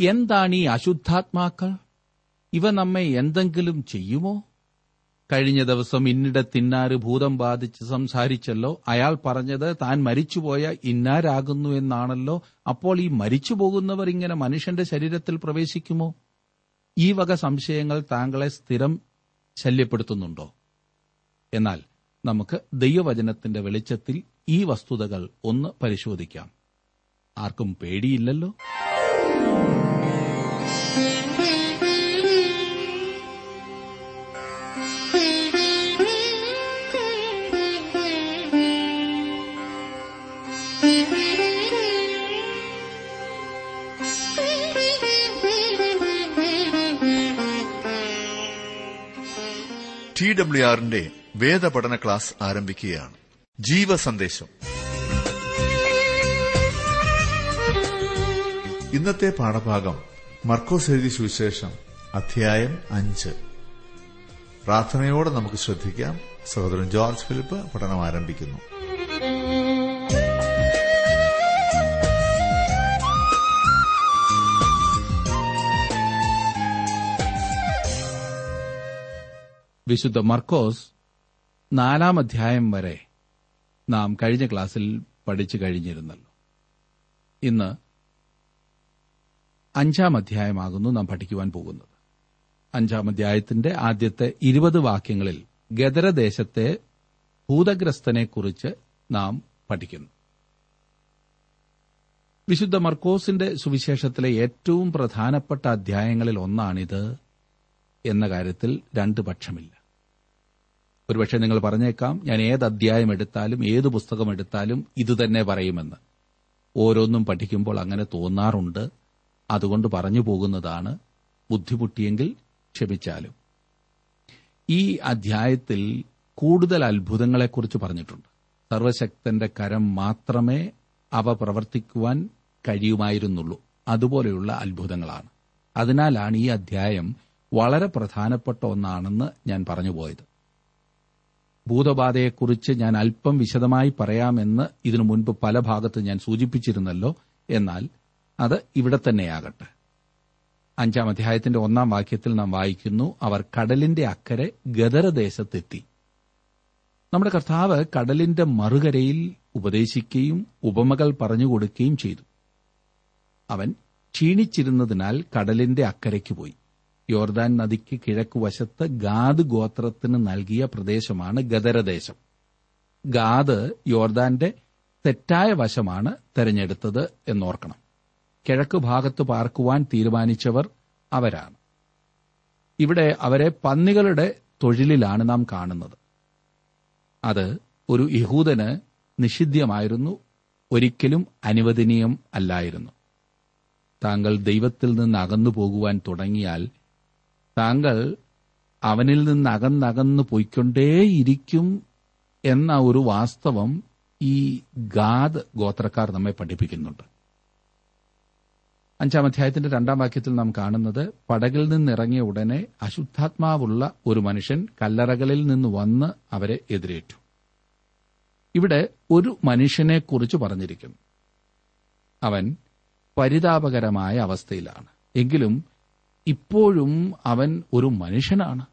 എന്താണ് ഈ അശുദ്ധാത്മാക്കൾ? ഇവ നമ്മെ എന്തെങ്കിലും ചെയ്യുമോ? കഴിഞ്ഞ ദിവസം ഇന്നിടത്തിന്നാര് ഭൂതം ബാധിച്ച് സംസാരിച്ചല്ലോ. അയാൾ പറഞ്ഞത് താൻ മരിച്ചുപോയ ഇന്നാരാകുന്നു എന്നാണല്ലോ. അപ്പോൾ ഈ മരിച്ചു പോകുന്നവർ ഇങ്ങനെ മനുഷ്യന്റെ ശരീരത്തിൽ പ്രവേശിക്കുമോ? ഈ വക സംശയങ്ങൾ താങ്കളെ സ്ഥിരം ശല്യപ്പെടുത്തുന്നുണ്ടോ? എന്നാൽ നമുക്ക് ദൈവവചനത്തിന്റെ വെളിച്ചത്തിൽ ഈ വസ്തുതകൾ ഒന്ന് പരിശോധിക്കാം. ആർക്കും പേടിയില്ലല്ലോ? ഡബ്ല്യു ആറിന്റെ വേദപഠന ക്ലാസ് ആരംഭിക്കുകയാണ്. ജീവ സന്ദേശം ഇന്നത്തെ പാഠഭാഗം മർക്കോസ് എഴുതി സുവിശേഷം അധ്യായം അഞ്ച്. പ്രാർത്ഥനയോടെ നമുക്ക് ശ്രദ്ധിക്കാം. സഹോദരൻ ജോർജ് ഫിലിപ്പ് പഠനം ആരംഭിക്കുന്നു. വിശുദ്ധ മർക്കോസ് നാലാം അധ്യായം വരെ നാം കഴിഞ്ഞ ക്ലാസ്സിൽ പഠിച്ചു കഴിഞ്ഞിരുന്നല്ലോ. ഇന്ന് അഞ്ചാം അധ്യായമാകുന്നു നാം പഠിക്കുവാൻ പോകുന്നത്. അഞ്ചാം അധ്യായത്തിന്റെ ആദ്യത്തെ ഇരുപത് വാക്യങ്ങളിൽ ഗദരദേശത്തെ ഭൂതഗ്രസ്തനെക്കുറിച്ച് നാം പഠിക്കുന്നു. വിശുദ്ധ മർക്കോസിന്റെ സുവിശേഷത്തിലെ ഏറ്റവും പ്രധാനപ്പെട്ട അധ്യായങ്ങളിൽ ഒന്നാണിത് എന്ന കാര്യത്തിൽ രണ്ട് പക്ഷമില്ല. ഒരുപക്ഷെ നിങ്ങൾ പറഞ്ഞേക്കാം ഞാൻ ഏത് അധ്യായം എടുത്താലും ഏത് പുസ്തകം എടുത്താലും ഇതുതന്നെ പറയുമെന്ന്. ഓരോന്നും പഠിക്കുമ്പോൾ അങ്ങനെ തോന്നാറുണ്ട്. അതുകൊണ്ട് പറഞ്ഞു പോകുന്നതാണ് ബുദ്ധിമുട്ടിയെങ്കിൽ ക്ഷമിച്ചാലും. ഈ അധ്യായത്തിൽ കൂടുതൽ അത്ഭുതങ്ങളെക്കുറിച്ച് പറഞ്ഞിട്ടുണ്ട്. സർവശക്തന്റെ കരം മാത്രമേ അവ പ്രവർത്തിക്കുവാൻ കഴിയുമായിരുന്നുള്ളൂ. അതുപോലെയുള്ള അത്ഭുതങ്ങളാണ്. അതിനാലാണ് ഈ അധ്യായം വളരെ പ്രധാനപ്പെട്ട ഒന്നാണെന്ന് ഞാൻ പറഞ്ഞുപോയത് ഭൂതബാധയെക്കുറിച്ച് ഞാൻ അല്പം വിശദമായി പറയാമെന്ന് ഇതിനു മുൻപ് പല ഭാഗത്ത് ഞാൻ സൂചിപ്പിച്ചിരുന്നല്ലോ. എന്നാൽ അത് ഇവിടെ തന്നെയാകട്ടെ. അഞ്ചാം അധ്യായത്തിന്റെ ഒന്നാം വാക്യത്തിൽ നാം വായിക്കുന്നു അവർ കടലിന്റെ അക്കരെ ഗദരദേശത്തെത്തി നമ്മുടെ കർത്താവ് കടലിന്റെ മറുകരയിൽ ഉപദേശിക്കുകയും ഉപമകൾ പറഞ്ഞുകൊടുക്കുകയും ചെയ്തു. അവൻ ക്ഷീണിച്ചിരുന്നതിനാൽ കടലിന്റെ അക്കരയ്ക്ക് പോയി. യോർദാൻ നദിക്ക് കിഴക്ക് കിഴക്കുവശത്ത് ഗാദ് ഗോത്രത്തിന് നൽകിയ പ്രദേശമാണ് ഗദരദേശം. ഗാദ് യോർദാന്റെ തെറ്റായ വശമാണ് തെരഞ്ഞെടുത്തത് എന്നോർക്കണം. കിഴക്ക് ഭാഗത്ത് പാർക്കുവാൻ തീരുമാനിച്ചവർ അവരാണ്. ഇവിടെ അവരെ പന്നികളുടെ തൊഴിലിലാണ് നാം കാണുന്നത്. അത് ഒരു യഹൂദന് നിഷിദ്ധ്യമായിരുന്നു ഒരിക്കലും അനുവദനീയം അല്ലായിരുന്നു. താങ്കൾ ദൈവത്തിൽ നിന്ന് അകന്നു പോകുവാൻ തുടങ്ങിയാൽ താങ്കൾ അവനിൽ നിന്ന് അകന്നകന്നു പോയിക്കൊണ്ടേയിരിക്കും എന്ന ഒരു വാസ്തവം ഈ ഗാദ് ഗോത്രക്കാർ നമ്മെ പഠിപ്പിക്കുന്നുണ്ട്. അഞ്ചാം അധ്യായത്തിന്റെ രണ്ടാം വാക്യത്തിൽ നാം കാണുന്നത് പടകിൽ നിന്നിറങ്ങിയ ഉടനെ അശുദ്ധാത്മാവുള്ള ഒരു മനുഷ്യൻ കല്ലറകളിൽ നിന്ന് വന്ന് അവരെ എതിരേറ്റു. ഇവിടെ ഒരു മനുഷ്യനെക്കുറിച്ച് പറഞ്ഞിരിക്കുന്നു. അവൻ പരിതാപകരമായ അവസ്ഥയിലാണ്. എങ്കിലും ഇപ്പോഴും അവൻ ഒരു മനുഷ്യനാണ്.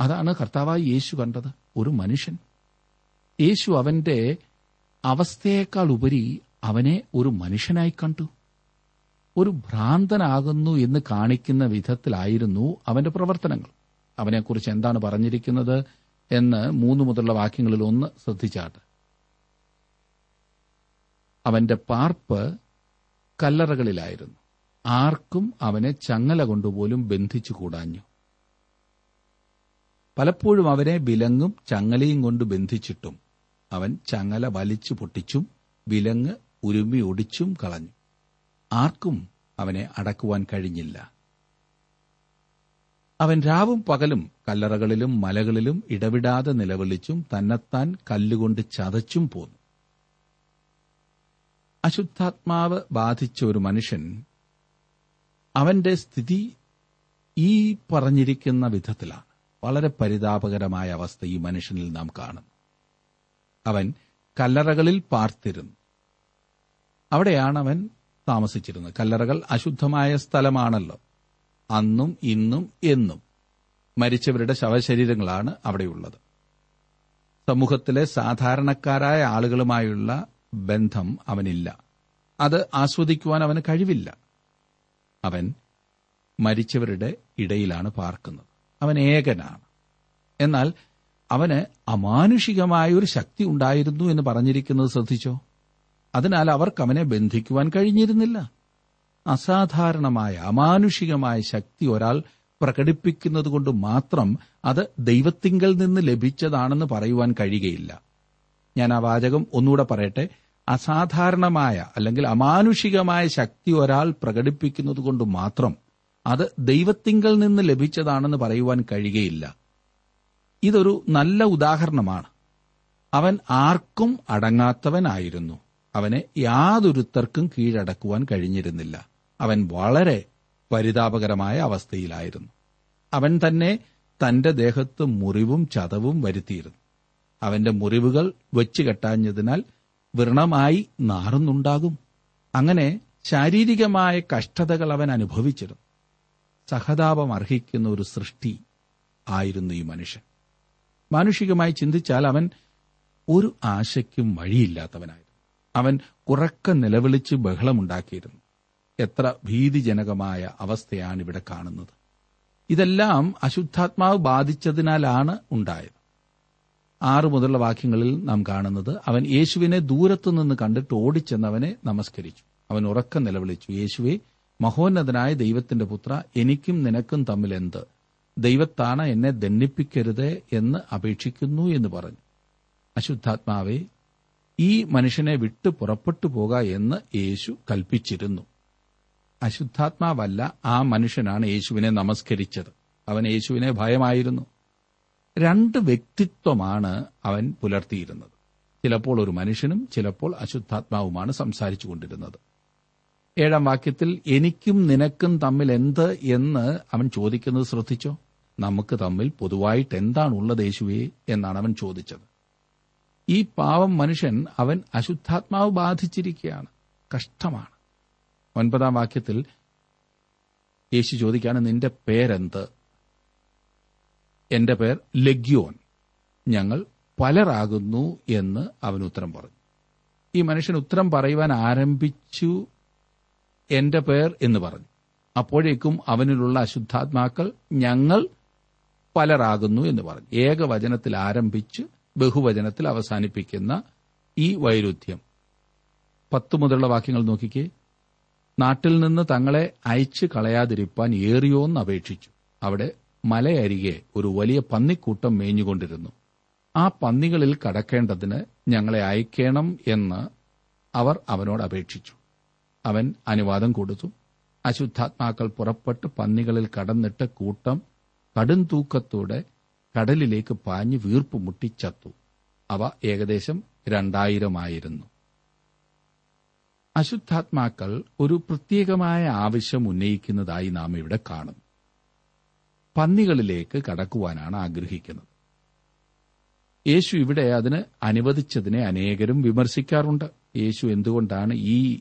അതാണ് കർത്താവായി യേശു കണ്ടത്. ഒരു മനുഷ്യൻ. യേശു അവന്റെ അവസ്ഥയേക്കാൾ ഉപരി അവനെ ഒരു മനുഷ്യനായി കണ്ടു. ഒരു ഭ്രാന്തനാകുന്നു എന്ന് കാണിക്കുന്ന വിധത്തിലായിരുന്നു അവന്റെ പ്രവർത്തനങ്ങൾ. അവനെക്കുറിച്ച് എന്താണ് പറഞ്ഞിരിക്കുന്നത് എന്ന് മൂന്നു മുതലുള്ള വാക്യങ്ങളിൽ ഒന്ന് ശ്രദ്ധിച്ചാട്ട്. അവന്റെ പാർപ്പ് കല്ലറകളിലായിരുന്നു. ആർക്കും അവനെ ചങ്ങല കൊണ്ടുപോലും ബന്ധിച്ചു കൂടാഞ്ഞു. പലപ്പോഴും അവനെ വിലങ്ങും ചങ്ങലയും കൊണ്ട് ബന്ധിച്ചിട്ടും അവൻ ചങ്ങല വലിച്ചു പൊട്ടിച്ചും വിലങ്ങ് ഉരുമി ഒടിച്ചും കളഞ്ഞു. ആർക്കും അവനെ അടക്കുവാൻ കഴിഞ്ഞില്ല. അവൻ രാവും പകലും കല്ലറകളിലും മലകളിലും ഇടവിടാതെ നിലവിളിച്ചും തന്നെത്താൻ കല്ലുകൊണ്ട് ചതച്ചും പോന്നു. അശുദ്ധാത്മാവ് ബാധിച്ച ഒരു മനുഷ്യൻ അവന്റെ സ്ഥിതി ഈ പറഞ്ഞിരിക്കുന്ന വിധത്തിലാണ് വളരെ പരിതാപകരമായ അവസ്ഥ ഈ മനുഷ്യനിൽ നാം കാണുന്നു അവൻ കല്ലറകളിൽ പാർത്തിരുന്നു. അവിടെയാണ് അവൻ താമസിച്ചിരുന്നത്. കല്ലറകൾ അശുദ്ധമായ സ്ഥലമാണല്ലോ. അന്നും ഇന്നും എന്നും മരിച്ചവരുടെ ശവശരീരങ്ങളാണ് അവിടെയുള്ളത്. സമൂഹത്തിലെ സാധാരണക്കാരായ ആളുകളുമായുള്ള ബന്ധം അവനില്ല. അത് ആസ്വദിക്കുവാൻ അവന് കഴിവില്ല. അവൻ മരിച്ചവരുടെ ഇടയിലാണ് പാർക്കുന്നത്. അവൻ ഏകനാണ്. എന്നാൽ അവന് അമാനുഷികമായ ഒരു ശക്തി ഉണ്ടായിരുന്നു എന്ന് പറഞ്ഞിരിക്കുന്നത് ശ്രദ്ധിച്ചോ? അതിനാൽ അവർക്ക് അവനെ ബന്ധിക്കുവാൻ കഴിഞ്ഞിരുന്നില്ല. അസാധാരണമായ അമാനുഷികമായ ശക്തി ഒരാൾ പ്രകടിപ്പിക്കുന്നത് കൊണ്ട് മാത്രം അത് ദൈവത്തിങ്കൽ നിന്ന് ലഭിച്ചതാണെന്ന് പറയുവാൻ കഴിയുകയില്ല. ഞാൻ ആ വാചകം ഒന്നുകൂടെ പറയട്ടെ. അസാധാരണമായ അല്ലെങ്കിൽ അമാനുഷികമായ ശക്തി ഒരാൾ പ്രകടിപ്പിക്കുന്നത് കൊണ്ട് മാത്രം അത് ദൈവത്തിങ്കൽ നിന്ന് ലഭിച്ചതാണെന്ന് പറയുവാൻ കഴിയുകയില്ല. ഇതൊരു നല്ല ഉദാഹരണമാണ്. അവൻ ആർക്കും അടങ്ങാത്തവനായിരുന്നു. അവനെ യാതൊരുത്തർക്കും കീഴടക്കുവാൻ കഴിഞ്ഞിരുന്നില്ല. അവൻ വളരെ പരിതാപകരമായ അവസ്ഥയിലായിരുന്നു. അവൻ തന്നെ തന്റെ ദേഹത്ത് മുറിവും ചതവും വരുത്തിയിരുന്നു. അവന്റെ മുറിവുകൾ വെച്ചുകെട്ടാഞ്ഞതിനാൽ വ്രണമായി നാറുന്നുണ്ടാകും. അങ്ങനെ ശാരീരികമായ കഷ്ടതകൾ അവൻ അനുഭവിച്ചിരുന്നു. സഹതാപം അർഹിക്കുന്ന ഒരു സൃഷ്ടി ആയിരുന്നു ഈ മനുഷ്യൻ. മാനുഷികമായി ചിന്തിച്ചാൽ അവൻ ഒരു ആശയ്ക്കും വഴിയില്ലാത്തവനായിരുന്നു. അവൻ ഉറക്ക നിലവിളിച്ച് ബഹളമുണ്ടാക്കിയിരുന്നു. എത്ര ഭീതിജനകമായ അവസ്ഥയാണ് ഇവിടെ കാണുന്നത്. ഇതെല്ലാം അശുദ്ധാത്മാവ് ബാധിച്ചതിനാലാണ് ഉണ്ടായത്. ആറ് മുതലുള്ള വാക്യങ്ങളിൽ നാം കാണുന്നത് അവൻ യേശുവിനെ ദൂരത്തുനിന്ന് കണ്ടിട്ട് ഓടിച്ചെന്നവനെ നമസ്കരിച്ചു. അവൻ ഉറക്കം നിലവിളിച്ചു യേശുവെ മഹോന്നതനായ ദൈവത്തിന്റെ പുത്ര എനിക്കും നിനക്കും തമ്മിൽ എന്ത്? ദൈവത്താണ് എന്നെ ദണ്ണിപ്പിക്കരുത് എന്ന് അപേക്ഷിക്കുന്നു എന്ന് പറഞ്ഞു. അശുദ്ധാത്മാവെ ഈ മനുഷ്യനെ വിട്ട് പുറപ്പെട്ടു പോക എന്ന് യേശു കൽപ്പിച്ചിരുന്നു. അശുദ്ധാത്മാവല്ല ആ മനുഷ്യനാണ് യേശുവിനെ നമസ്കരിച്ചത്. അവൻ യേശുവിനെ ഭയമായിരുന്നു. രണ്ട് വ്യക്തിത്വമാണ് അവൻ പുലർത്തിയിരുന്നത്. ചിലപ്പോൾ ഒരു മനുഷ്യനും ചിലപ്പോൾ അശുദ്ധാത്മാവുമാണ് സംസാരിച്ചു കൊണ്ടിരുന്നത്. ഏഴാം വാക്യത്തിൽ എനിക്കും നിനക്കും തമ്മിൽ എന്ത് എന്ന് അവൻ ചോദിക്കുന്നത് ശ്രദ്ധിച്ചോ? നമുക്ക് തമ്മിൽ പൊതുവായിട്ട് എന്താണുള്ളത് യേശുവേ? എന്നാണ് അവൻ ചോദിച്ചത്. ഈ പാവം മനുഷ്യൻ അവൻ അശുദ്ധാത്മാവ് ബാധിച്ചിരിക്കുകയാണ്. കഷ്ടമാണ്. ഒൻപതാം വാക്യത്തിൽ യേശു ചോദിക്കാണ് നിന്റെ പേരെന്ത്? എന്റെ പേർ ലഗ്യോൻ. ഞങ്ങൾ പലരാകുന്നു എന്ന് അവൻ ഉത്തരം പറഞ്ഞു. ഈ മനുഷ്യൻ ഉത്തരം പറയുവാൻ ആരംഭിച്ചു എന്റെ പേർ എന്ന് പറഞ്ഞു. അപ്പോഴേക്കും അവനിലുള്ള അശുദ്ധാത്മാക്കൾ ഞങ്ങൾ പലരാകുന്നു എന്ന് പറഞ്ഞു. ഏകവചനത്തിൽ ആരംഭിച്ച് ബഹുവചനത്തിൽ അവസാനിപ്പിക്കുന്ന ഈ വൈരുദ്ധ്യം. പത്ത് മുതലുള്ള വാക്യങ്ങൾ നോക്കിക്കേ. നാട്ടിൽ നിന്ന് തങ്ങളെ അയച്ചു കളയാതിരിപ്പാൻ ഏറിയോന്ന് അപേക്ഷിച്ചു. അവിടെ മലയരികെ ഒരു വലിയ പന്നിക്കൂട്ടം മേഞ്ഞുകൊണ്ടിരുന്നു. ആ പന്നികളിൽ കടക്കേണ്ടതിന് ഞങ്ങളെ അയക്കണം എന്ന് അവർ അവനോട് അപേക്ഷിച്ചു. അവൻ അനുവാദം കൊടുത്തു. അശുദ്ധാത്മാക്കൾ പുറപ്പെട്ട് പന്നികളിൽ കടന്നിട്ട് കൂട്ടം കടും തൂക്കത്തോടെ കടലിലേക്ക് പാഞ്ഞ് വീർപ്പ് മുട്ടിച്ചത്തു. അവ ഏകദേശം രണ്ടായിരമായിരുന്നു. അശുദ്ധാത്മാക്കൾ ഒരു പ്രത്യേകമായ ആവശ്യം ഉന്നയിക്കുന്നതായി നാം ഇവിടെ കാണും പന്നികളിലേക്ക് കടക്കുവാനാണ് ആഗ്രഹിക്കുന്നത്. യേശു ഇവിടെ അതിന് അനുവദിച്ചതിനെ അനേകരും വിമർശിക്കാറുണ്ട്. യേശു എന്തുകൊണ്ടാണ് ഈ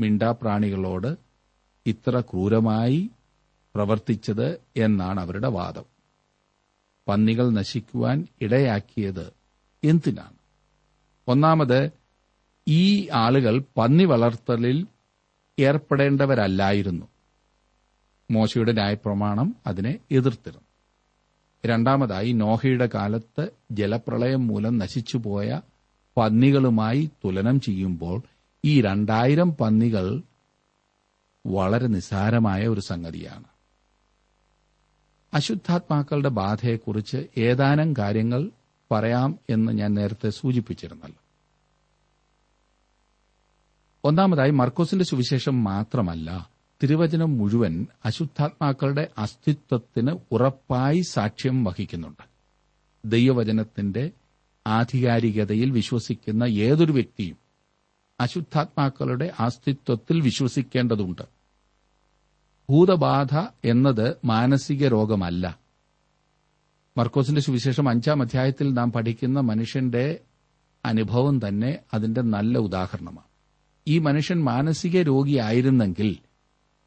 മിണ്ടാപ്രാണികളോട് ഇത്ര ക്രൂരമായി പ്രവർത്തിച്ചത് എന്നാണ് അവരുടെ വാദം. പന്നികൾ നശിക്കുവാൻ ഇടയാക്കിയത് എന്തിനാണ്? ഒന്നാമത് ഈ ആളുകൾ പന്നി വളർത്തലിൽ ഏർപ്പെടേണ്ടവരല്ലായിരുന്നു. മോശയുടെ ന്യായപ്രമാണം അതിനെ എതിർത്തിരുന്നു. രണ്ടാമതായി നോഹയുടെ കാലത്ത് ജലപ്രളയം മൂലം നശിച്ചുപോയ പന്നികളുമായി തുലനം ചെയ്യുമ്പോൾ ഈ രണ്ടായിരം പന്നികൾ വളരെ നിസ്സാരമായ ഒരു സംഗതിയാണ്. അശുദ്ധാത്മാക്കളുടെ ബാധയെക്കുറിച്ച് ഏതാനും കാര്യങ്ങൾ പറയാം എന്ന് ഞാൻ നേരത്തെ സൂചിപ്പിച്ചിരുന്നല്ലോ. ഒന്നാമതായി മർക്കോസിന്റെ സുവിശേഷം മാത്രമല്ല തിരുവചനം മുഴുവൻ അശുദ്ധാത്മാക്കളുടെ അസ്തിത്വത്തിന് ഉറപ്പായി സാക്ഷ്യം വഹിക്കുന്നുണ്ട്. ദൈവവചനത്തിന്റെ ആധികാരികതയിൽ വിശ്വസിക്കുന്ന ഏതൊരു വ്യക്തിയും അശുദ്ധാത്മാക്കളുടെ അസ്തിത്വത്തിൽ വിശ്വസിക്കേണ്ടതുണ്ട്. ഭൂതബാധ എന്നത് മാനസിക രോഗമല്ല. മർക്കോസിന്റെ സുവിശേഷം അഞ്ചാം അധ്യായത്തിൽ നാം പഠിക്കുന്ന മനുഷ്യന്റെ അനുഭവം തന്നെ അതിന്റെ നല്ല ഉദാഹരണമാണ്. ഈ മനുഷ്യൻ മാനസിക രോഗിയായിരുന്നെങ്കിൽ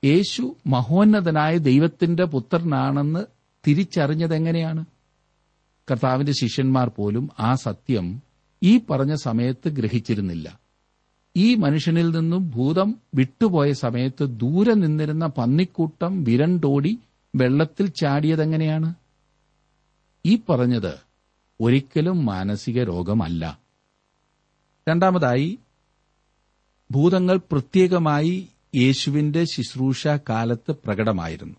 യേശു മഹോന്നതനായ ദൈവത്തിന്റെ പുത്രനാണെന്ന് തിരിച്ചറിഞ്ഞതെങ്ങനെയാണ്? കർത്താവിന്റെ ശിഷ്യന്മാർ പോലും ആ സത്യം ഈ പറഞ്ഞ സമയത്ത് ഗ്രഹിച്ചിരുന്നില്ല. ഈ മനുഷ്യനിൽ നിന്നും ഭൂതം വിട്ടുപോയ സമയത്ത് ദൂരെ നിന്നിരുന്ന പന്നിക്കൂട്ടം വിരണ്ടോടി വെള്ളത്തിൽ ചാടിയതെങ്ങനെയാണ്? ഈ പറഞ്ഞത് ഒരിക്കലും മാനസിക രോഗമല്ല. രണ്ടാമതായി ഭൂതങ്ങൾ പ്രത്യേകമായി യേശുവിന്റെ ശുശ്രൂഷ കാലത്ത് പ്രകടമായിരുന്നു.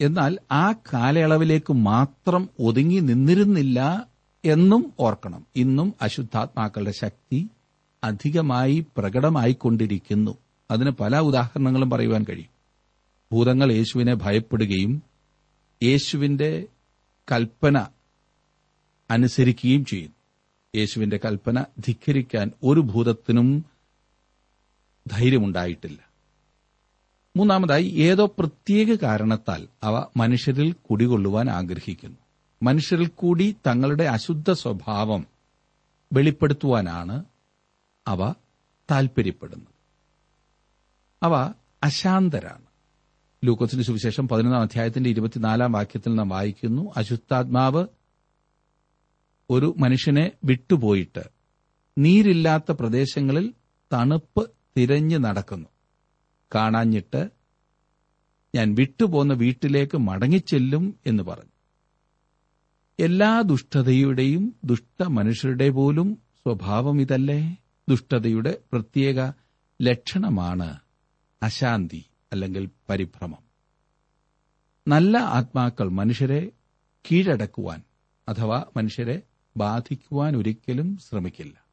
എന്നാൽ ആ കാലയളവിലേക്ക് മാത്രം ഒതുങ്ങി നിന്നിരുന്നില്ല എന്നും ഓർക്കണം. ഇന്നും അശുദ്ധാത്മാക്കളുടെ ശക്തി അധികമായി പ്രകടമായിക്കൊണ്ടിരിക്കുന്നു. അതിന് പല ഉദാഹരണങ്ങളും പറയുവാൻ കഴിയും. ഭൂതങ്ങൾ യേശുവിനെ ഭയപ്പെടുകയും യേശുവിന്റെ കൽപ്പന അനുസരിക്കുകയും ചെയ്യുന്നു. യേശുവിന്റെ കൽപ്പന ധിക്കരിക്കാൻ ഒരു ഭൂതത്തിനും ധൈര്യമുണ്ടായിട്ടില്ല. മൂന്നാമതായി ഏതോ പ്രത്യേക കാരണത്താൽ അവ മനുഷ്യരിൽ കുടികൊള്ളുവാൻ ആഗ്രഹിക്കുന്നു. മനുഷ്യരിൽ കൂടി തങ്ങളുടെ അശുദ്ധ സ്വഭാവം വെളിപ്പെടുത്തുവാനാണ് അവ താൽപര്യപ്പെടുന്നത്. അവ അശാന്തരാണ്. ലൂക്കോസിന്റെ സുവിശേഷം പതിനൊന്നാം അധ്യായത്തിന്റെ ഇരുപത്തിനാലാം വാക്യത്തിൽ നാം വായിക്കുന്നു അശുദ്ധാത്മാവ് ഒരു മനുഷ്യനെ വിട്ടുപോയിട്ട് നീരില്ലാത്ത പ്രദേശങ്ങളിൽ തണുപ്പ് തിരഞ്ഞു നടക്കുന്നു. കാണാഞ്ഞിട്ട് ഞാൻ വിട്ടുപോന്ന വീട്ടിലേക്ക് മടങ്ങിച്ചെല്ലും എന്ന് പറഞ്ഞു. എല്ലാ ദുഷ്ടതയുടെയും ദുഷ്ട മനുഷ്യരുടെ പോലും സ്വഭാവം ഇതല്ലേ? ദുഷ്ടതയുടെ പ്രത്യേക ലക്ഷണമാണ് അശാന്തി അല്ലെങ്കിൽ പരിഭ്രമം. നല്ല ആത്മാക്കൾ മനുഷ്യരെ കീഴടക്കുവാൻ അഥവാ മനുഷ്യരെ ബാധിക്കുവാൻ ഒരിക്കലും ശ്രമിക്കില്ല.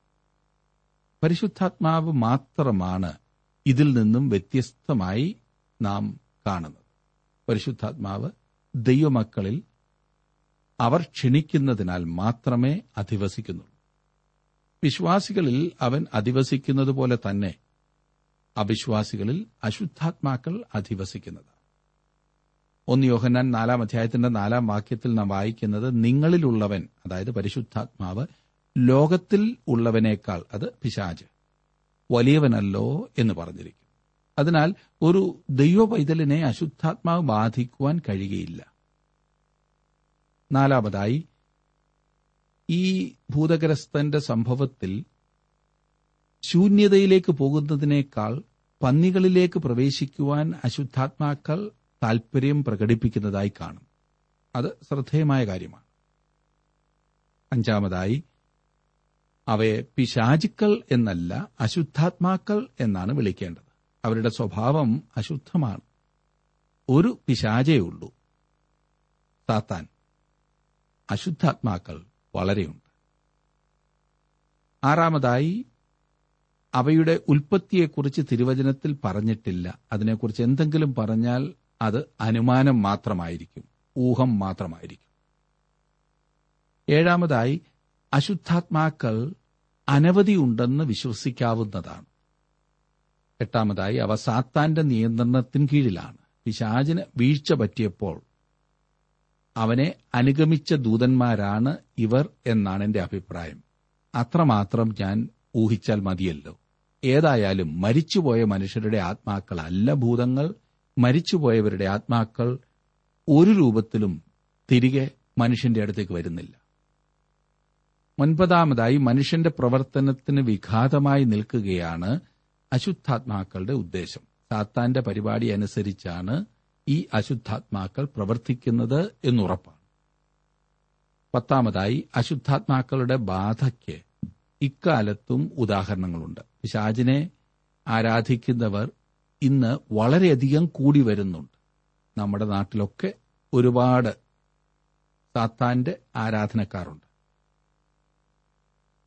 പരിശുദ്ധാത്മാവ് മാത്രമാണ് ഇതിൽ നിന്നും വ്യത്യസ്തമായി നാം കാണുന്നത്. പരിശുദ്ധാത്മാവ് ദൈവമക്കളിൽ അവർ ക്ഷണിക്കുന്നതിനാൽ മാത്രമേ അധിവസിക്കുന്നുള്ളൂ. വിശ്വാസികളിൽ അവൻ അധിവസിക്കുന്നത് പോലെ തന്നെ അവിശ്വാസികളിൽ അശുദ്ധാത്മാക്കൾ അധിവസിക്കുന്നത് ഒന്ന് യോഹന്നാൻ നാലാം അധ്യായത്തിന്റെ നാലാം വാക്യത്തിൽ നാം വായിക്കുന്നത് നിങ്ങളിലുള്ളവൻ അതായത് പരിശുദ്ധാത്മാവ് ലോകത്തിൽ ഉള്ളവനേക്കാൾ അത് പിശാജ് വലിയവനല്ലോ എന്ന് പറഞ്ഞിരിക്കും. അതിനാൽ ഒരു ദൈവ പൈതലിനെ അശുദ്ധാത്മാവ് ബാധിക്കുവാൻ കഴിയുകയില്ല. നാലാമതായി ഈ ഭൂതഗ്രസ്തന്റെ സംഭവത്തിൽ ശൂന്യതയിലേക്ക് പോകുന്നതിനേക്കാൾ പന്നികളിലേക്ക് പ്രവേശിക്കുവാൻ അശുദ്ധാത്മാക്കൾ താൽപര്യം പ്രകടിപ്പിക്കുന്നതായി കാണും. അത് ശ്രദ്ധേയമായ കാര്യമാണ്. അഞ്ചാമതായി അവയെ പിശാചുക്കൾ എന്നല്ല അശുദ്ധാത്മാക്കൾ എന്നാണ് വിളിക്കേണ്ടത്. അവരുടെ സ്വഭാവം അശുദ്ധമാണ്. ഒരു പിശാചേ ഉള്ളൂ. സാത്താൻ അശുദ്ധാത്മാക്കൾ വളരെയുണ്ട്. ആറാമതായി അവയുടെ ഉൽപ്പത്തിയെക്കുറിച്ച് തിരുവചനത്തിൽ പറഞ്ഞിട്ടില്ല. അതിനെക്കുറിച്ച് എന്തെങ്കിലും പറഞ്ഞാൽ അത് അനുമാനം മാത്രമായിരിക്കും ഊഹം മാത്രമായിരിക്കും. ഏഴാമതായി അശുദ്ധാത്മാക്കൾ അനവധിയുണ്ടെന്ന് വിശ്വസിക്കാവുന്നതാണ്. എട്ടാമതായി അവ സാത്താന്റെ നിയന്ത്രണത്തിന് കീഴിലാണ്. പിശാചിന് വീഴ്ച പറ്റിയപ്പോൾ അവനെ അനുഗമിച്ച ദൂതന്മാരാണ് ഇവർ എന്നാണ് എന്റെ അഭിപ്രായം. അത്രമാത്രം ഞാൻ ഊഹിച്ചാൽ മതിയല്ലോ. ഏതായാലും മരിച്ചുപോയ മനുഷ്യരുടെ ആത്മാക്കളല്ല ഭൂതങ്ങൾ. മരിച്ചുപോയവരുടെ ആത്മാക്കൾ ഒരു രൂപത്തിലും തിരികെ മനുഷ്യന്റെ അടുത്തേക്ക് വരുന്നില്ല. ഒൻപതാമതായി മനുഷ്യന്റെ പ്രവർത്തനത്തിന് വിഘാതമായി നിൽക്കുകയാണ് അശുദ്ധാത്മാക്കളുടെ ഉദ്ദേശം. സാത്താന്റെ പരിപാടി അനുസരിച്ചാണ് ഈ അശുദ്ധാത്മാക്കൾ പ്രവർത്തിക്കുന്നത് എന്നുറപ്പാണ്. പത്താമതായി അശുദ്ധാത്മാക്കളുടെ ബാധയ്ക്ക് ഇക്കാലത്തും ഉദാഹരണങ്ങളുണ്ട്. പിശാജിനെ ആരാധിക്കുന്നവർ ഇന്ന് വളരെയധികം കൂടി വരുന്നുണ്ട്. നമ്മുടെ നാട്ടിലൊക്കെ ഒരുപാട് സാത്താന്റെ ആരാധനക്കാരുണ്ട്.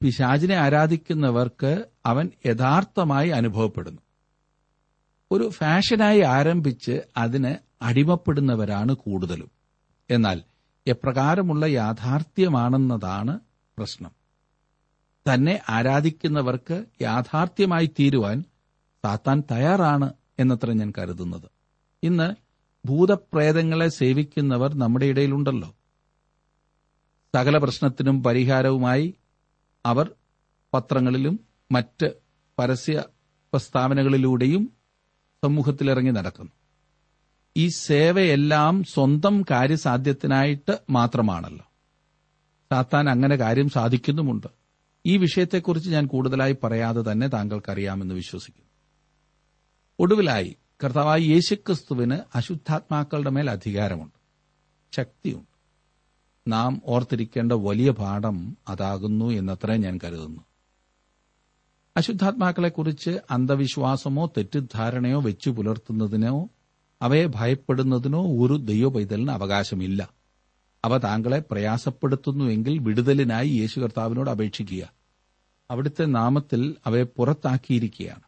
പിശാചിനെ ആരാധിക്കുന്നവർക്ക് അവൻ യഥാർത്ഥമായി അനുഭവപ്പെടുന്നു. ഒരു ഫാഷനായി ആരംഭിച്ച് അതിന് അടിമപ്പെടുന്നവരാണ് കൂടുതലും. എന്നാൽ എപ്രകാരമുള്ള യാഥാർത്ഥ്യമാണെന്നതാണ് പ്രശ്നം. തന്നെ ആരാധിക്കുന്നവർക്ക് യാഥാർത്ഥ്യമായി തീരുവാൻ താത്താൻ തയ്യാറാണ് എന്നത്ര ഞാൻ കരുതുന്നത്. ഇന്ന് ഭൂതപ്രേതങ്ങളെ സേവിക്കുന്നവർ നമ്മുടെ ഇടയിലുണ്ടല്ലോ. സകല പ്രശ്നത്തിനും പരിഹാരവുമായി അവർ പത്രങ്ങളിലും മറ്റ് പരസ്യ പ്രസ്താവനകളിലൂടെയും സമൂഹത്തിലിറങ്ങി നടക്കുന്നു. ഈ സേവയെല്ലാം സ്വന്തം കാര്യസാധ്യത്തിനായിട്ട് മാത്രമാണല്ലോ. സാത്താൻ അങ്ങനെ കാര്യം സാധിക്കുന്നുമുണ്ട്. ഈ വിഷയത്തെക്കുറിച്ച് ഞാൻ കൂടുതലായി പറയാതെ തന്നെ താങ്കൾക്കറിയാമെന്ന് വിശ്വസിക്കുന്നു. ഒടുവിലായി കർത്താവായി യേശുക്രിസ്തുവിന് അശുദ്ധാത്മാക്കളുടെ മേൽ അധികാരമുണ്ട്. ശക്തിയുണ്ട്. നാം ഓർത്തിരിക്കേണ്ട വലിയ പാഠം അതാകുന്നു എന്നത്രേ ഞാൻ കരുതുന്നു. അശുദ്ധാത്മാക്കളെക്കുറിച്ച് അന്ധവിശ്വാസമോ തെറ്റിദ്ധാരണയോ വെച്ചു പുലർത്തുന്നതിനോ അവയെ ഭയപ്പെടുന്നതിനോ ഒരു ദൈവപൈതലിന് അവകാശമില്ല. അവ താങ്കളെ പ്രയാസപ്പെടുത്തുന്നുവെങ്കിൽ വിടുതലിനായി യേശു കർത്താവിനോട് അപേക്ഷിക്കുക. അവിടുത്തെ നാമത്തിൽ അവയെ പുറത്താക്കിയിരിക്കുകയാണ്.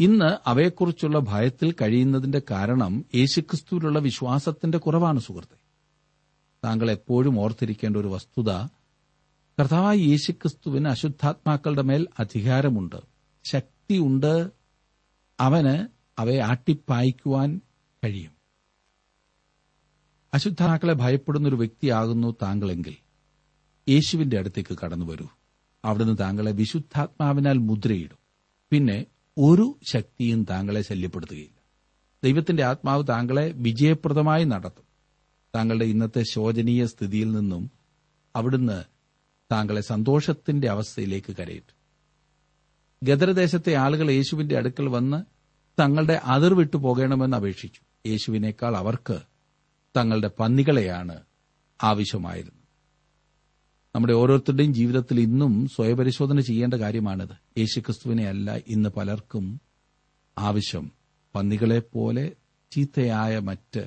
ഇന്ന് അവയെക്കുറിച്ചുള്ള ഭയത്തിൽ കഴിയുന്നതിന്റെ കാരണം യേശുക്രിസ്തുവിലുള്ള വിശ്വാസത്തിന്റെ കുറവാണ് സുഹൃത്തെ. താങ്കൾ എപ്പോഴും ഓർത്തിരിക്കേണ്ട ഒരു വസ്തുത കർത്താവായ യേശുക്രിസ്തുവിന് അശുദ്ധാത്മാക്കളുടെ മേൽ അധികാരമുണ്ട്. ശക്തിയുണ്ട്. അവന് അവയെ ആട്ടിപ്പായിക്കുവാൻ കഴിയും. അശുദ്ധാക്കളെ ഭയപ്പെടുന്ന ഒരു വ്യക്തിയാകുന്നു താങ്കളെങ്കിൽ യേശുവിന്റെ അടുത്തേക്ക് കടന്നു വരൂ. അവിടുന്ന് താങ്കളെ വിശുദ്ധാത്മാവിനാൽ മുദ്രയിടും. പിന്നെ ഒരു ശക്തിയും താങ്കളെ ശല്യപ്പെടുത്തുകയില്ല. ദൈവത്തിന്റെ ആത്മാവ് താങ്കളെ വിജയപ്രദമായി നടത്തും. താങ്കളുടെ ഇന്നത്തെ ശോചനീയ സ്ഥിതിയിൽ നിന്നും അവിടുന്ന് താങ്കളെ സന്തോഷത്തിന്റെ അവസ്ഥയിലേക്ക് കരയിട്ടു ഗദരദേശത്തെ ആളുകൾ യേശുവിന്റെ അടുക്കൽ വന്ന് തങ്ങളുടെ അതിർ വിട്ടു പോകണമെന്ന് അപേക്ഷിച്ചു. യേശുവിനേക്കാൾ അവർക്ക് തങ്ങളുടെ പന്നികളെയാണ് ആവശ്യമായിരുന്നത്. നമ്മുടെ ഓരോരുത്തരുടെയും ജീവിതത്തിൽ ഇന്നും സ്വയപരിശോധന ചെയ്യേണ്ട കാര്യമാണിത്. യേശുക്രിസ്തുവിനെ അല്ല ഇന്ന് പലർക്കും ആവശ്യം പന്നികളെപ്പോലെ ചീത്തയായ മറ്റ്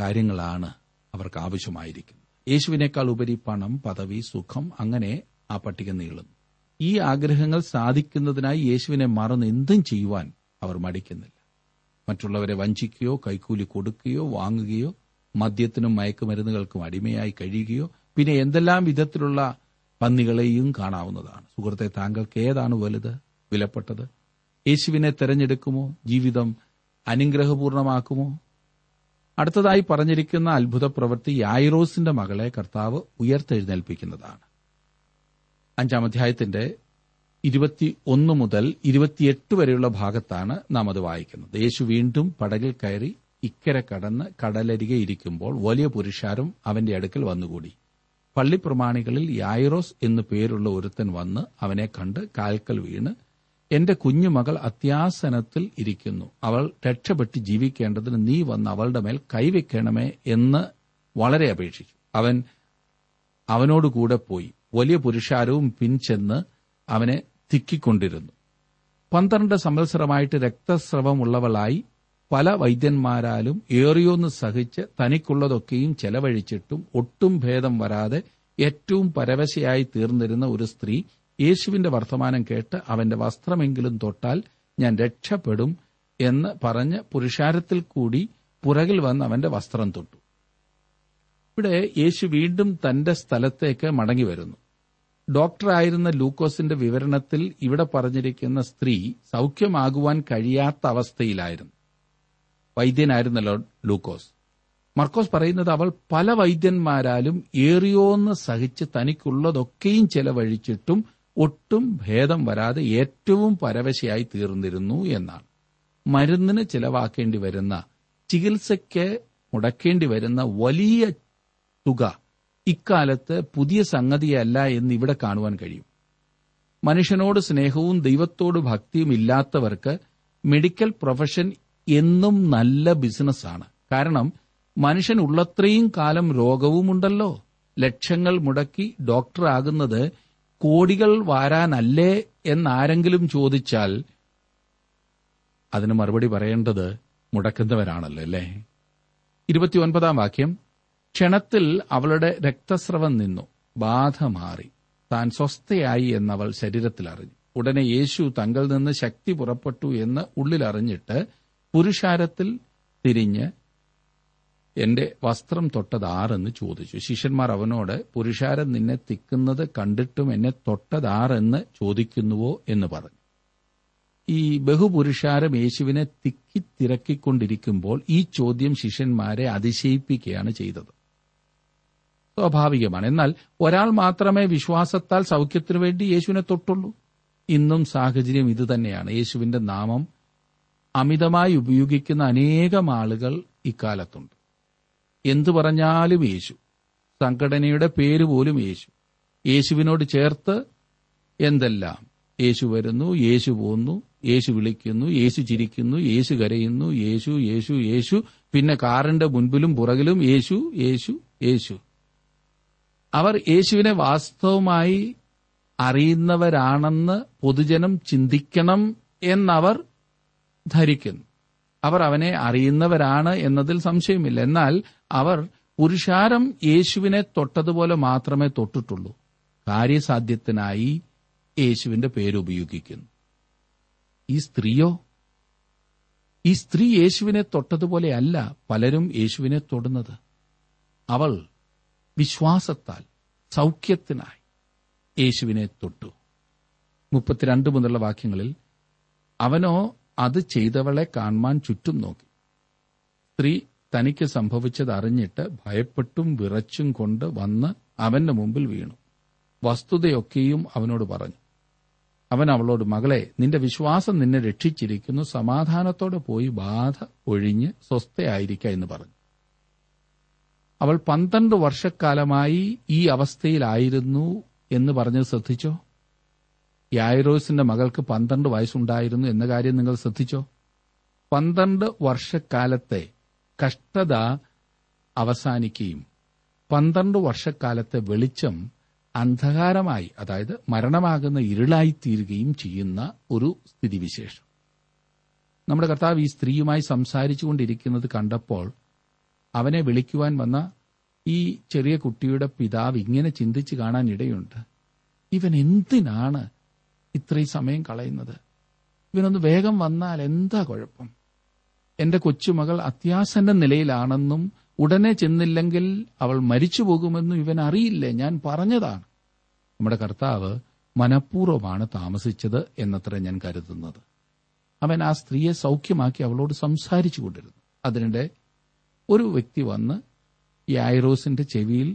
കാര്യങ്ങളാണ് അവർക്ക് ആവശ്യമായിരിക്കുന്നത് യേശുവിനേക്കാൾ ഉപരി പണം പദവി സുഖം അങ്ങനെ ആ പട്ടിക നീളുന്നു. ഈ ആഗ്രഹങ്ങൾ സാധിക്കുന്നതിനായി യേശുവിനെ മറന്ന് എന്തും ചെയ്യുവാൻ അവർ മടിക്കുന്നില്ല. മറ്റുള്ളവരെ വഞ്ചിക്കുകയോ കൈക്കൂലി കൊടുക്കുകയോ വാങ്ങുകയോ മദ്യത്തിനും മയക്കുമരുന്നുകൾക്കും അടിമയായി കഴിയുകയോ പിന്നെ എന്തെല്ലാം വിധത്തിലുള്ള പന്നികളെയും കാണാവുന്നതാണ്. സുഹൃത്തെ താങ്കൾക്ക് ഏതാണ് വലുത് വിലപ്പെട്ടത്? യേശുവിനെ തെരഞ്ഞെടുക്കുമോ? ജീവിതം അനുഗ്രഹപൂർണമാക്കുമോ? അടുത്തതായി പറഞ്ഞിരിക്കുന്ന അത്ഭുത പ്രവൃത്തി യായിറോസിന്റെ മകളെ കർത്താവ് ഉയർത്തെഴുന്നേൽപ്പിക്കുന്നതാണ്. അഞ്ചാം അധ്യായത്തിന്റെ ഇരുപത്തി ഒന്ന് മുതൽ ഇരുപത്തിയെട്ട് വരെയുള്ള ഭാഗത്താണ് നാം അത് വായിക്കുന്നത്. യേശു വീണ്ടും പടകിൽ കയറി ഇക്കരെ കടന്ന് കടലരികെ ഇരിക്കുമ്പോൾ വലിയ പുരുഷാരം അവന്റെ അടുക്കൽ വന്നുകൂടി. പള്ളിപ്രമാണികളിൽ യായിറോസ് എന്നു പേരുള്ള ഒരുത്തൻ വന്ന് അവനെ കണ്ട് കാൽക്കൽ വീണ് എന്റെ കുഞ്ഞുമകൾ അത്യാസനത്തിൽ ഇരിക്കുന്നു. അവൾ രക്ഷപ്പെട്ട് ജീവിക്കേണ്ടതിന് നീ വന്ന് അവളുടെ മേൽ കൈവയ്ക്കണമേ എന്ന് വളരെ അപേക്ഷിച്ചു. അവൻ അവനോടുകൂടെ പോയി. വലിയ പുരുഷാരവും പിൻചെന്ന് അവനെ തിക്കിക്കൊണ്ടിരുന്നു. പന്ത്രണ്ട് സംവത്സരമായിട്ട് രക്തസ്രവമുള്ളവളായി പല വൈദ്യന്മാരാലും ഏറിയൊന്ന് സഹിച്ച് തനിക്കുള്ളതൊക്കെയും ചെലവഴിച്ചിട്ടും ഒട്ടും ഭേദം വരാതെ ഏറ്റവും പരവശയായി തീർന്നിരുന്ന ഒരു സ്ത്രീ യേശുവിന്റെ വർത്തമാനം കേട്ട് അവന്റെ വസ്ത്രമെങ്കിലും തൊട്ടാൽ ഞാൻ രക്ഷപ്പെടും എന്ന് പറഞ്ഞ് പുരുഷാരത്തിൽ കൂടി പുറകിൽ വന്ന് അവന്റെ വസ്ത്രം തൊട്ടു. ഇവിടെ യേശു വീണ്ടും തന്റെ സ്ഥലത്തേക്ക് മടങ്ങി വരുന്നു. ഡോക്ടറായിരുന്ന ലൂക്കോസിന്റെ വിവരണത്തിൽ ഇവിടെ പറഞ്ഞിരിക്കുന്ന സ്ത്രീ സൗഖ്യമാകുവാൻ കഴിയാത്ത അവസ്ഥയിലായിരുന്നു. വൈദ്യനായിരുന്നല്ലോ ലൂക്കോസ്. മർക്കോസ് പറയുന്നത് അവൾ പല വൈദ്യന്മാരാലും ഏറിയോന്ന് സഹിച്ച് തനിക്കുള്ളതൊക്കെയും ചെലവഴിച്ചിട്ടും ഒട്ടും ഭേദം വരാതെ ഏറ്റവും പരവശയായി തീർന്നിരുന്നു എന്നാണ്. മരുന്നിന് ചിലവാക്കേണ്ടി വരുന്ന ചികിത്സയ്ക്ക് മുടക്കേണ്ടി വരുന്ന വലിയ തുക ഇക്കാലത്ത് പുതിയ സംഗതിയല്ല എന്ന് ഇവിടെ കാണുവാൻ കഴിയും. മനുഷ്യനോട് സ്നേഹവും ദൈവത്തോട് ഭക്തിയും ഇല്ലാത്തവർക്ക് മെഡിക്കൽ പ്രൊഫഷൻ എന്നും നല്ല ബിസിനസ്സാണ്. കാരണം മനുഷ്യൻ ഉള്ളത്രയും കാലം രോഗവുമുണ്ടല്ലോ. ലക്ഷങ്ങൾ മുടക്കി ഡോക്ടറാകുന്നത് കോടികൾ വാരാനല്ലേ എന്നാരെങ്കിലും ചോദിച്ചാൽ അതിന് മറുപടി പറയേണ്ടത് മുടക്കുന്നവരാണല്ലോ അല്ലേ? ഇരുപത്തിയൊൻപതാം വാക്യം. ക്ഷണത്തിൽ അവളുടെ രക്തസ്രവം നിന്നു. ബാധ മാറി. താൻ സ്വസ്ഥയായി എന്നവൾ ശരീരത്തിൽ അറിഞ്ഞു. ഉടനെ യേശു തങ്ങൾ നിന്ന് ശക്തി പുറപ്പെട്ടു എന്ന് ഉള്ളിലറിഞ്ഞിട്ട് പുരുഷാരത്തിൽ തിരിഞ്ഞ് എന്റെ വസ്ത്രം തൊട്ടതാറെന്ന് ചോദിച്ചു. ശിഷ്യന്മാർ അവനോട് പുരുഷാരം നിന്നെ തിക്കുന്നത് കണ്ടിട്ടും എന്നെ തൊട്ടതാറെന്ന് ചോദിക്കുന്നുവോ? എന്ന് പറഞ്ഞു. ഈ ബഹുപുരുഷാരം യേശുവിനെ തിക്കി തിരക്കിക്കൊണ്ടിരിക്കുമ്പോൾ ഈ ചോദ്യം ശിഷ്യന്മാരെ അതിശയിപ്പിക്കുകയാണ് ചെയ്തത്. സ്വാഭാവികമാണ്. എന്നാൽ ഒരാൾ മാത്രമേ വിശ്വാസത്താൽ സൗഖ്യത്തിനു വേണ്ടി യേശുവിനെ തൊട്ടുള്ളൂ. ഇന്നും സാഹചര്യം ഇതുതന്നെയാണ് യേശുവിന്റെ നാമം അമിതമായി ഉപയോഗിക്കുന്ന അനേകം ആളുകൾ ഇക്കാലത്തുണ്ട്. എന്തു പറഞ്ഞാലും യേശു. സംഘടനയുടെ പേര് പോലും യേശു. യേശുവിനോട് ചേർത്ത് എന്തെല്ലാം? യേശു വരുന്നു യേശു പോന്നു യേശു വിളിക്കുന്നു യേശു ചിരിക്കുന്നു യേശു കരയുന്നു യേശു യേശു യേശു. പിന്നെ കാറിന്റെ മുൻപിലും പുറകിലും യേശു യേശു യേശു. അവർ യേശുവിനെ വാസ്തവമായി അറിയുന്നവരാണെന്ന് പൊതുജനം ചിന്തിക്കണം എന്നവർ ധരിക്കുന്നു. അവർ അവനെ അറിയുന്നവരാണ് എന്നതിൽ സംശയമില്ല. എന്നാൽ അവർ പുരുഷാരം യേശുവിനെ തൊട്ടതുപോലെ മാത്രമേ തൊട്ടിട്ടുള്ളൂ. കാര്യസാധ്യത്തിനായി യേശുവിന്റെ പേര് ഉപയോഗിക്കുന്നു. ഈ സ്ത്രീയോ? ഈ സ്ത്രീ യേശുവിനെ തൊട്ടതുപോലെയല്ല പലരും യേശുവിനെ തൊടുന്നത്. അവൾ വിശ്വാസത്താൽ സൗഖ്യത്തിനായി യേശുവിനെ തൊട്ടു. മുപ്പത്തിരണ്ട് മുതലുള്ള വാക്യങ്ങളിൽ അവനോ അത് ചെയ്തവളെ കാണുവാൻ ചുറ്റും നോക്കി. സ്ത്രീ തനിക്ക് സംഭവിച്ചത് അറിഞ്ഞിട്ട് ഭയപ്പെട്ടും വിറച്ചും കൊണ്ട് വന്ന് അവന്റെ മുമ്പിൽ വീണു. വസ്തുതയൊക്കെയും അവനോട് പറഞ്ഞു. അവൻ അവളോട് മകളെ നിന്റെ വിശ്വാസം നിന്നെ രക്ഷിച്ചിരിക്കുന്നു. സമാധാനത്തോടെ പോയി ബാധ ഒഴിഞ്ഞ് സ്വസ്ഥയായിരിക്ക എന്ന് പറഞ്ഞു. അവൾ പന്ത്രണ്ട് വർഷക്കാലമായി ഈ അവസ്ഥയിലായിരുന്നു എന്ന് പറഞ്ഞത് ശ്രദ്ധിച്ചോ? യായറോസിന്റെ മകൾക്ക് പന്ത്രണ്ട് വയസ്സുണ്ടായിരുന്നു എന്ന കാര്യം നിങ്ങൾ ശ്രദ്ധിച്ചോ? പന്ത്രണ്ട് വർഷക്കാലത്തെ കഷ്ടത അവസാനിക്കുകയും പന്ത്രണ്ട് വർഷക്കാലത്തെ വെളിച്ചം അന്ധകാരമായി അതായത് മരണമാകുന്ന ഇരുളായി തീരുകയും ചെയ്യുന്ന ഒരു സ്ഥിതിവിശേഷം. നമ്മുടെ കർത്താവ് ഈ സ്ത്രീയുമായി സംസാരിച്ചുകൊണ്ടിരിക്കുന്നത് കണ്ടപ്പോൾ അവനെ വിളിക്കുവാൻ വന്ന ഈ ചെറിയ കുട്ടിയുടെ പിതാവ് ഇങ്ങനെ ചിന്തിച്ചു കാണാൻ ഇടയുണ്ട് ഇവൻ എന്തിനാണ് ഇത്രയും സമയം കളയുന്നത്. ഇവനൊന്ന് വേഗം വന്നാൽ എന്താ കുഴപ്പം? എന്റെ കൊച്ചുമകൾ അത്യാസന്റെ നിലയിലാണെന്നും ഉടനെ ചെന്നില്ലെങ്കിൽ അവൾ മരിച്ചു പോകുമെന്നും ഇവൻ അറിയില്ലേ? ഞാൻ പറഞ്ഞതാണ്. നമ്മുടെ കർത്താവ് മനഃപൂർവമാണ് താമസിച്ചത് എന്നത്ര ഞാൻ കരുതുന്നത്. അവൻ ആ സ്ത്രീയെ സൗഖ്യമാക്കി അവളോട് സംസാരിച്ചു കൊണ്ടിരുന്നു. അതിനിടെ ഒരു വ്യക്തി വന്ന് ഈ ആയിറോസിന്റെ ചെവിയിൽ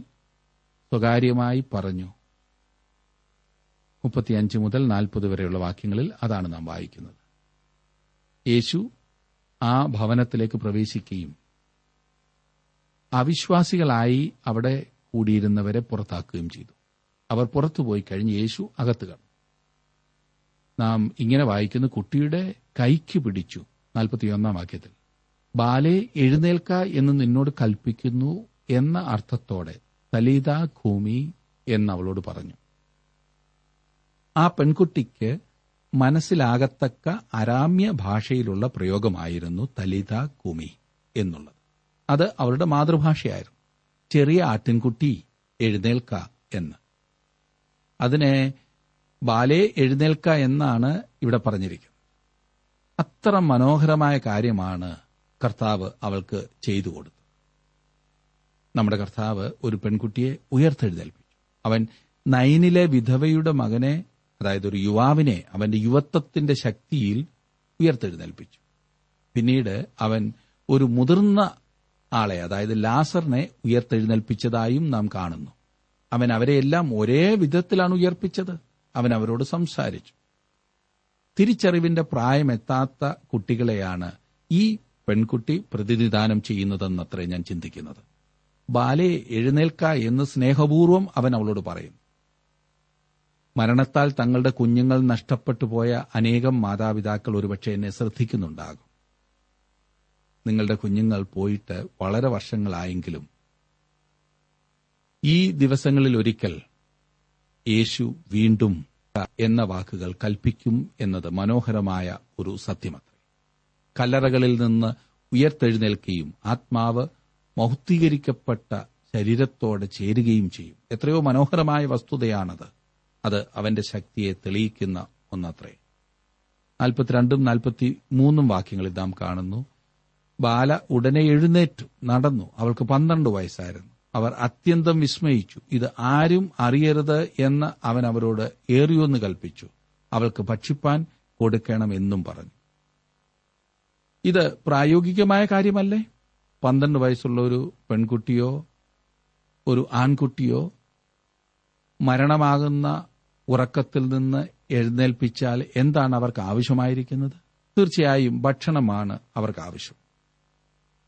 സ്വകാര്യമായി പറഞ്ഞു മുപ്പത്തിയഞ്ച് മുതൽ നാൽപ്പത് വരെയുള്ള വാക്യങ്ങളിൽ അതാണ് നാം വായിക്കുന്നത്. യേശു ആ ഭവനത്തിലേക്ക് പ്രവേശിക്കുകയും അവിശ്വാസികളായി അവിടെ കൂടിയിരുന്നവരെ പുറത്താക്കുകയും ചെയ്തു. അവർ പുറത്തുപോയി കഴിഞ്ഞ് യേശു അകത്ത് കടന്നു. നാം ഇങ്ങനെ വായിക്കുന്ന കുട്ടിയുടെ കൈക്ക് പിടിച്ചു നാൽപ്പത്തിയൊന്നാം വാക്യത്തിൽ. ബാലെ എഴുന്നേൽക്ക എന്ന് നിന്നോട് കൽപ്പിക്കുന്നു എന്ന അർത്ഥത്തോടെ തലീത ഖൂമി എന്ന് അവളോട് പറഞ്ഞു. ആ പെൺകുട്ടിക്ക് മനസ്സിലാകത്തക്ക അരാമ്യ ഭാഷയിലുള്ള പ്രയോഗമായിരുന്നു തലിത കുമി എന്നുള്ളത്. അത് അവരുടെ മാതൃഭാഷയായിരുന്നു. ചെറിയ ആട്ടിൻകുട്ടി എഴുന്നേൽക്ക എന്ന്. അതിനെ ബാലെ എഴുന്നേൽക്ക എന്നാണ് ഇവിടെ പറഞ്ഞിരിക്കുന്നത്. അത്ര മനോഹരമായ കാര്യമാണ് കർത്താവ് അവൾക്ക് ചെയ്തു കൊടുത്തത്. നമ്മുടെ കർത്താവ് ഒരു പെൺകുട്ടിയെ ഉയർത്തെഴുന്നേൽപ്പിച്ചു. അവൻ നൈനിലെ വിധവയുടെ മകനെ അതായത് ഒരു യുവാവിനെ അവന്റെ യുവത്വത്തിന്റെ ശക്തിയിൽ ഉയർത്തെഴുന്നേൽപ്പിച്ചു. പിന്നീട് അവൻ ഒരു മുതിർന്ന ആളെ അതായത് ലാസറിനെ ഉയർത്തെഴുന്നേൽപ്പിച്ചതായും നാം കാണുന്നു. അവൻ അവരെയെല്ലാം ഒരേ വിധത്തിലാണ് ഉയർപ്പിച്ചത്. അവൻ അവരോട് സംസാരിച്ചു. തിരിച്ചറിവിന്റെ പ്രായമെത്താത്ത കുട്ടികളെയാണ് ഈ പെൺകുട്ടി പ്രതിനിധാനം ചെയ്യുന്നതെന്നത്രേ ഞാൻ ചിന്തിക്കുന്നത്. ബാലെ എഴുന്നേൽക്ക എന്ന് സ്നേഹപൂർവം അവൻ അവളോട് പറയുന്നു. മരണത്താൽ തങ്ങളുടെ കുഞ്ഞുങ്ങൾ നഷ്ടപ്പെട്ടു പോയ അനേകം മാതാപിതാക്കൾ ഒരുപക്ഷെ എന്നെ ശ്രദ്ധിക്കുന്നുണ്ടാകും. നിങ്ങളുടെ കുഞ്ഞുങ്ങൾ പോയിട്ട് വളരെ വർഷങ്ങളായെങ്കിലും ഈ ദിവസങ്ങളിൽ ഒരിക്കൽ യേശു വീണ്ടും എന്ന വാക്കുകൾ കൽപ്പിക്കും എന്നത് മനോഹരമായ ഒരു സത്യമത്രേ. കല്ലറകളിൽ നിന്ന് ഉയർത്തെഴുന്നേൽക്കുകയും ആത്മാവ് മഹുദ്ധീകരിക്കപ്പെട്ട ശരീരത്തോടെ ചേരുകയും ചെയ്യും. എത്രയോ മനോഹരമായ വസ്തുതയാണത്. അത് അവന്റെ ശക്തിയെ തെളിയിക്കുന്ന ഒന്നത്രേ. നാൽപ്പത്തിരണ്ടും നാൽപ്പത്തി മൂന്നും വാക്യങ്ങളിൽ നാം കാണുന്നു ബാല ഉടനെ എഴുന്നേറ്റു നടന്നു. അവൾക്ക് പന്ത്രണ്ട് വയസ്സായിരുന്നു. അവർ അത്യന്തം വിസ്മയിച്ചു. ഇത് ആരും അറിയരുത് എന്ന് അവൻ അവരോട് ഏറിയൊന്ന് കൽപ്പിച്ചു. അവൾക്ക് ഭക്ഷിപ്പാൻ കൊടുക്കണമെന്നും പറഞ്ഞു. ഇത് പ്രായോഗികമായ കാര്യമല്ലേ? പന്ത്രണ്ട് വയസ്സുള്ള ഒരു പെൺകുട്ടിയോ ഒരു ആൺകുട്ടിയോ മരണമാകുന്ന ഉറക്കത്തിൽ നിന്ന് എഴുന്നേൽപ്പിച്ചാൽ എന്താണ് അവർക്ക് ആവശ്യമായിരിക്കുന്നത്? തീർച്ചയായും ഭക്ഷണമാണ് അവർക്ക് ആവശ്യം.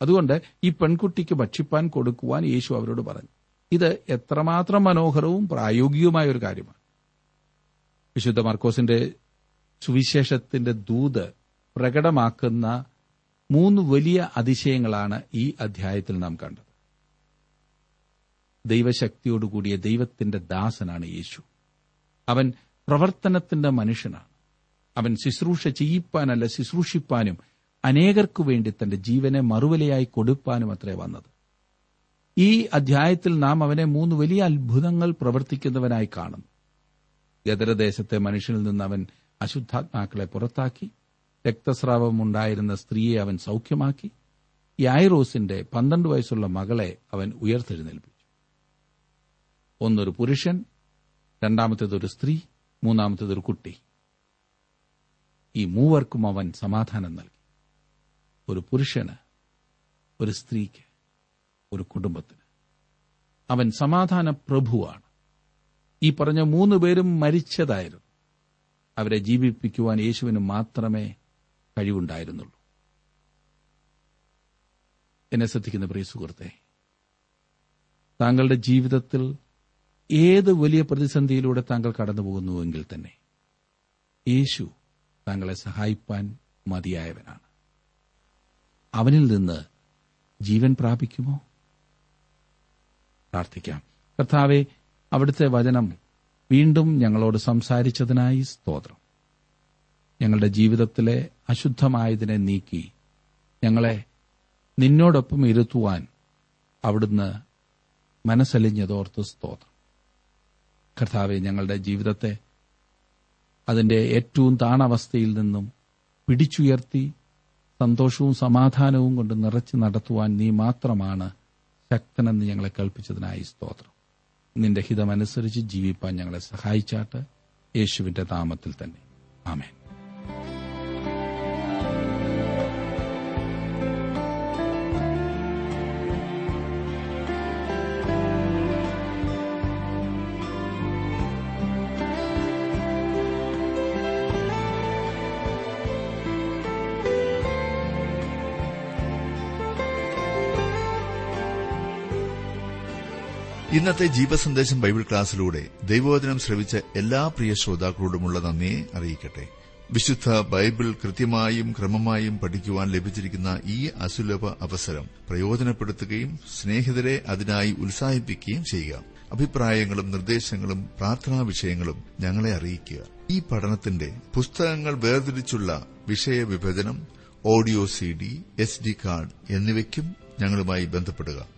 അതുകൊണ്ട് ഈ പെൺകുട്ടിക്ക് ഭക്ഷിപ്പാൻ കൊടുക്കുവാൻ യേശു അവരോട് പറഞ്ഞു. ഇത് എത്രമാത്രം മനോഹരവും പ്രായോഗികവുമായ ഒരു കാര്യമാണ്. വിശുദ്ധ മർക്കോസിന്റെ സുവിശേഷത്തിന്റെ ദൂത് പ്രകടമാക്കുന്ന മൂന്ന് വലിയ അതിശയങ്ങളാണ് ഈ അധ്യായത്തിൽ നാം കണ്ടത്. ദൈവശക്തിയോടുകൂടിയ ദൈവത്തിന്റെ ദാസനാണ് യേശു. അവൻ പ്രവർത്തനത്തിന്റെ മനുഷ്യനാണ്. അവൻ ശുശ്രൂഷ ചെയ്യിപ്പാനല്ല ശുശ്രൂഷിപ്പാനും അനേകർക്കു വേണ്ടി തന്റെ ജീവനെ മറുവലയായി കൊടുപ്പാനും അത്രേ വന്നത്. ഈ അധ്യായത്തിൽ നാം അവനെ മൂന്ന് വലിയ അത്ഭുതങ്ങൾ പ്രവർത്തിക്കുന്നവനായി കാണുന്നു. ഗദരദേശത്തെ മനുഷ്യനിൽ നിന്ന് അവൻ അശുദ്ധാത്മാക്കളെ പുറത്താക്കി രക്തസ്രാവമുണ്ടായിരുന്ന സ്ത്രീയെ അവൻ സൌഖ്യമാക്കി യായിറോസിന്റെ പന്ത്രണ്ട് വയസ്സുള്ള മകളെ അവൻ ഉയർത്തെഴുന്നേൽപ്പിച്ചു. ഒന്നൊരു പുരുഷൻ രണ്ടാമത്തേതൊരു സ്ത്രീ മൂന്നാമത്തേത് ഒരു കുട്ടി. ഈ മൂവർക്കും അവൻ സമാധാനം നൽകി. ഒരു പുരുഷന് ഒരു സ്ത്രീക്ക് ഒരു കുടുംബത്തിന്. അവൻ സമാധാന പ്രഭുവാണ്. ഈ പറഞ്ഞ മൂന്ന് പേരും മരിച്ചതായിരുന്നു. അവരെ ജീവിപ്പിക്കുവാൻ യേശുവിന് മാത്രമേ കഴിവുണ്ടായിരുന്നുള്ളൂ. എന്നെ ശ്രദ്ധിക്കുന്ന പ്രിയ സുഹൃത്തെ താങ്കളുടെ ജീവിതത്തിൽ ഏത് വലിയ പ്രതിസന്ധിയിലൂടെ താങ്കൾ കടന്നുപോകുന്നുവെങ്കിൽ തന്നെ യേശു താങ്കളെ സഹായിപ്പാൻ മതിയായവനാണ്. അവനിൽ നിന്ന് ജീവൻ പ്രാപിക്കുമോ? പ്രാർത്ഥിക്കാം. കർത്താവെ അവിടുത്തെ വചനം വീണ്ടും ഞങ്ങളോട് സംസാരിച്ചതിനായി സ്തോത്രം. ഞങ്ങളുടെ ജീവിതത്തിലെ അശുദ്ധമായതിനെ നീക്കി ഞങ്ങളെ നിന്നോടൊപ്പം ഇരുത്തുവാൻ അവിടുന്ന് മനസ്സലിഞ്ഞതോർത്ത് സ്തോത്രം. കർത്താവെ ഞങ്ങളുടെ ജീവിതത്തെ അതിന്റെ ഏറ്റവും താണവസ്ഥയിൽ നിന്നും പിടിച്ചുയർത്തി സന്തോഷവും സമാധാനവും കൊണ്ട് നിറച്ചു നടത്തുവാൻ നീ മാത്രമാണ് ശക്തനെന്ന് ഞങ്ങളെ കൽപ്പിച്ചതിനായി സ്തോത്രം. നിന്റെ ഹിതമനുസരിച്ച് ജീവിപ്പാൻ ഞങ്ങളെ സഹായിച്ചാട്ട് യേശുവിന്റെ നാമത്തിൽ തന്നെ. ആമേൻ. ഇന്നത്തെ ജീവസന്ദേശം ബൈബിൾ ക്ലാസ്സിലൂടെ ദൈവവചനം ശ്രവിച്ച എല്ലാ പ്രിയ ശ്രോതാക്കളോടുമുള്ള നന്ദിയെ അറിയിക്കട്ടെ. വിശുദ്ധ ബൈബിൾ കൃത്യമായും ക്രമമായും പഠിക്കുവാൻ ലഭിച്ചിരിക്കുന്ന ഈ അസുലഭ അവസരം പ്രയോജനപ്പെടുത്തുകയും സ്നേഹിതരെ അതിനായി ഉത്സാഹിപ്പിക്കുകയും ചെയ്യുക. അഭിപ്രായങ്ങളും നിർദ്ദേശങ്ങളും പ്രാർത്ഥനാ വിഷയങ്ങളും ഞങ്ങളെ അറിയിക്കുക. ഈ പഠനത്തിന്റെ പുസ്തകങ്ങൾ വേർതിരിച്ചുള്ള വിഷയ വിഭജനം audio C D S D card എന്നിവയ്ക്കും ഞങ്ങളുമായി ബന്ധപ്പെടുക.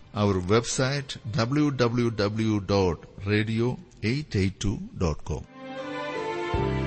our website www.radio882.com.